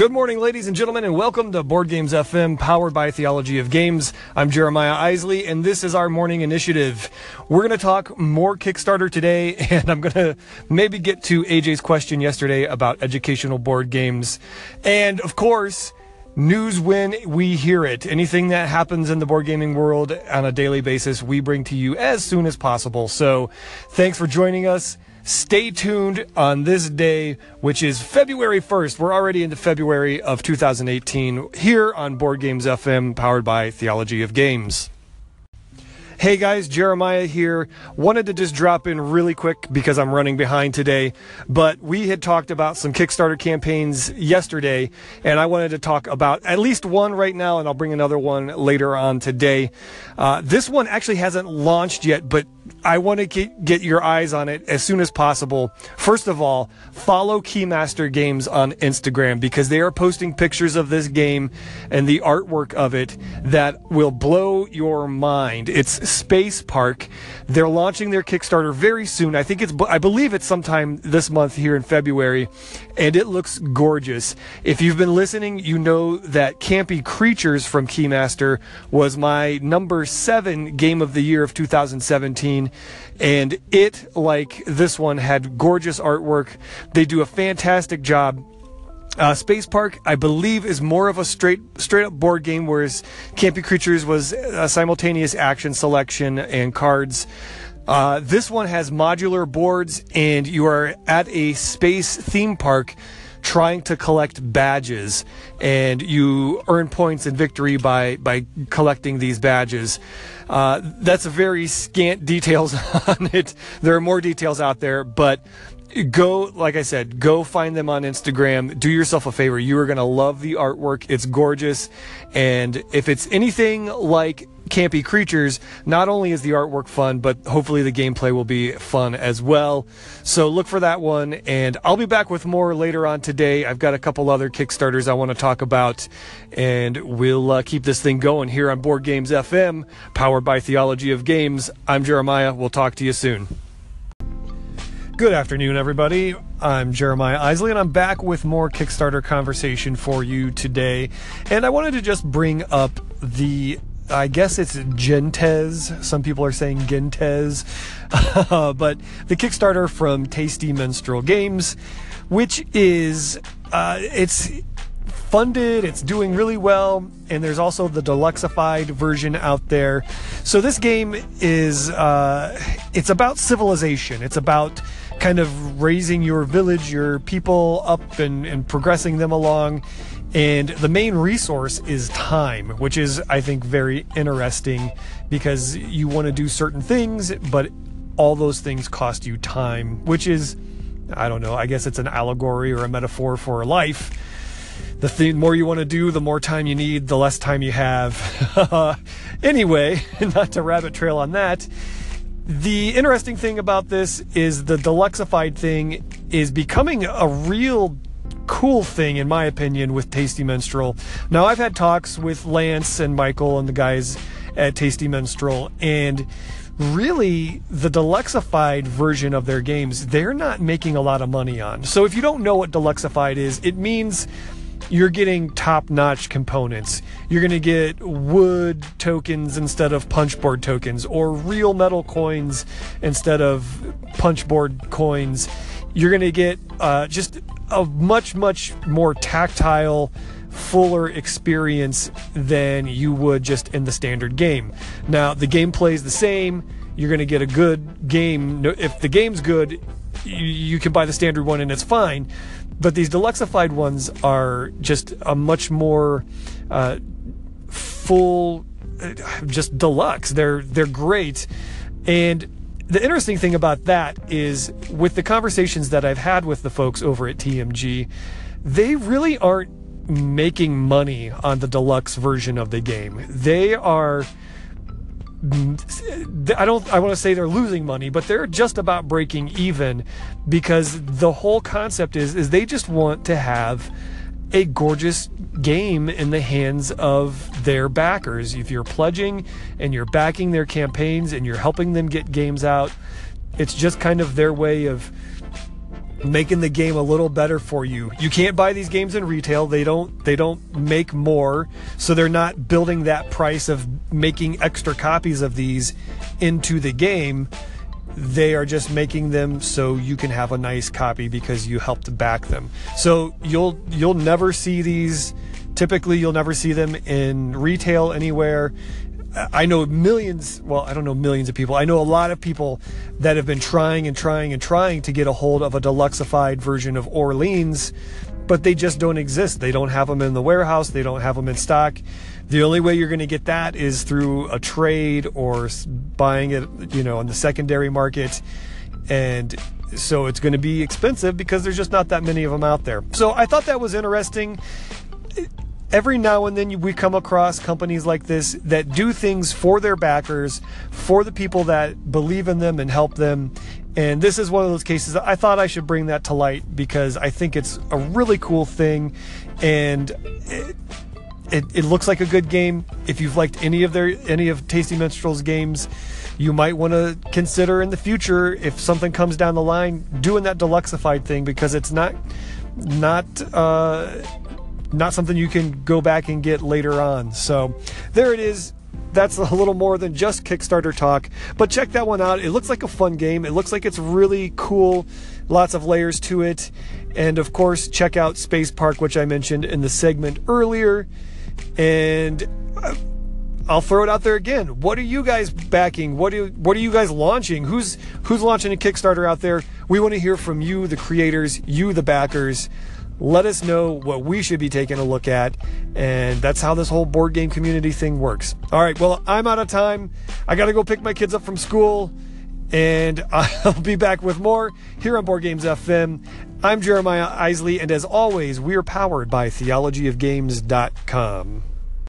Good morning, ladies and gentlemen, and welcome to Board Games FM, powered by Theology of Games. I'm Jeremiah Isley, and this is our morning initiative. We're going to talk more Kickstarter today, and I'm going to maybe get to AJ's question yesterday about educational board games. And of course, news when we hear it. Anything that happens in the board gaming world on a daily basis, we bring to you as soon as possible. So thanks for joining us. Stay tuned on this day, which is February 1st. We're already into February of 2018 here on Board Games FM, powered by Theology of Games. Hey guys, Jeremiah here. Wanted to just drop in really quick because I'm running behind today. But we had talked about some Kickstarter campaigns yesterday, and I wanted to talk about at least one right now, and I'll bring another one later on today. Uh, this one actually hasn't launched yet, but I want to get, get your eyes on it as soon as possible. First of all, follow Keymaster Games on Instagram because they are posting pictures of this game and the artwork of it that will blow your mind. It's Space Park. They're launching their Kickstarter very soon. I think it's, I believe it's sometime this month here in February, and it looks gorgeous. If you've been listening, you know that Campy Creatures from Keymaster was my number seven game of the year of 2017. And it, like this one, had gorgeous artwork. They do a fantastic job uh, Space Park, I believe, is more of a straight straight up board game, whereas Campy Creatures was a simultaneous action selection and cards. Uh, this one has modular boards, and you are at a space theme park trying to collect badges, and you earn points and victory by by collecting these badges. Uh, that's a very scant details on it. There are more details out there, but go like i said go find them on instagram do yourself a favor you are going to love the artwork it's gorgeous and if it's anything like campy creatures. Not only is the artwork fun but hopefully the gameplay will be fun as well. So look for that one and i'll be back with more later on today. I've got a couple other kickstarters i want to talk about and we'll uh, keep this thing going here on board games fm powered by theology of games. I'm jeremiah. We'll talk to you soon. Good afternoon, everybody. I'm Jeremiah Isley, and I'm back with more Kickstarter conversation for you today. And I wanted to just bring up the I guess it's Gentes. Some people are saying Gentes. but the Kickstarter from Tasty Minstrel Games, which is, uh, it's funded, it's doing really well, and there's also the deluxified version out there. So this game is, uh, it's about civilization. It's about kind of raising your village, your people up and, and progressing them along. And the main resource is time, which is, I think, very interesting because you want to do certain things, but all those things cost you time, which is, I don't know, I guess it's an allegory or a metaphor for life. The th- more you want to do, the more time you need, the less time you have. anyway, not to rabbit trail on that the interesting thing about this is the deluxified thing is becoming a real cool thing, in my opinion, with Tasty Minstrel. Now, I've had talks with Lance and Michael and the guys at Tasty Minstrel, and really the deluxified version of their games, they're not making a lot of money on. So, if you don't know what deluxified is, it means you're getting top notch components. You're going to get wood tokens instead of punchboard tokens, or real metal coins instead of punchboard coins. You're going to get uh, just a much, much more tactile, fuller experience than you would just in the standard game. Now, the gameplay is the same. You're going to get a good game. If the game's good, you, can buy the standard one and it's fine. But these deluxified ones are just a much more uh, full, uh, just deluxe. They're they're great, and the interesting thing about that is with the conversations that I've had with the folks over at TMG, they really aren't making money on the deluxe version of the game. They are mm, I don't I want to say they're losing money, but they're just about breaking even because the whole concept is is they just want to have a gorgeous game in the hands of their backers. If you're pledging and you're backing their campaigns and you're helping them get games out, it's just kind of their way of making the game a little better for you. You can't buy these games in retail. They don't they don't make more, so they're not building that price of making extra copies of these into the game. They are just making them so you can have a nice copy because you helped back them. So you'll you'll never see these typically you'll never see them in retail anywhere I know millions, well, I don't know millions of people. I know a lot of people that have been trying and trying and trying to get a hold of a deluxified version of Orleans, but they just don't exist. They don't have them in the warehouse, they don't have them in stock. The only way you're going to get that is through a trade or buying it, you know, on the secondary market. And so it's going to be expensive because there's just not that many of them out there. So I thought that was interesting every now and then we come across companies like this that do things for their backers, for the people that believe in them and help them. And this is one of those cases I thought I should bring that to light because I think it's a really cool thing and it, it, it looks like a good game. If you've liked any of their any of Tasty Minstrels games, you might want to consider in the future if something comes down the line doing that deluxified thing because it's not not uh, not something you can go back and get later on. So there it is. That's a little more than just Kickstarter talk, but check that one out. It looks like a fun game. It looks like it's really cool. Lots of layers to it. And of course, check out Space Park, which I mentioned in the segment earlier. And uh, I'll throw it out there again. What are you guys backing? What do what are you guys launching? Who's who's launching a Kickstarter out there? We want to hear from you, the creators, you, the backers let us know what we should be taking a look at. And that's how this whole board game community thing works. All right, well, I'm out of time. I got to go pick my kids up from school. And I'll be back with more here on Board Games FM. I'm Jeremiah Isley, and as always, we are powered by theologyofgames.com.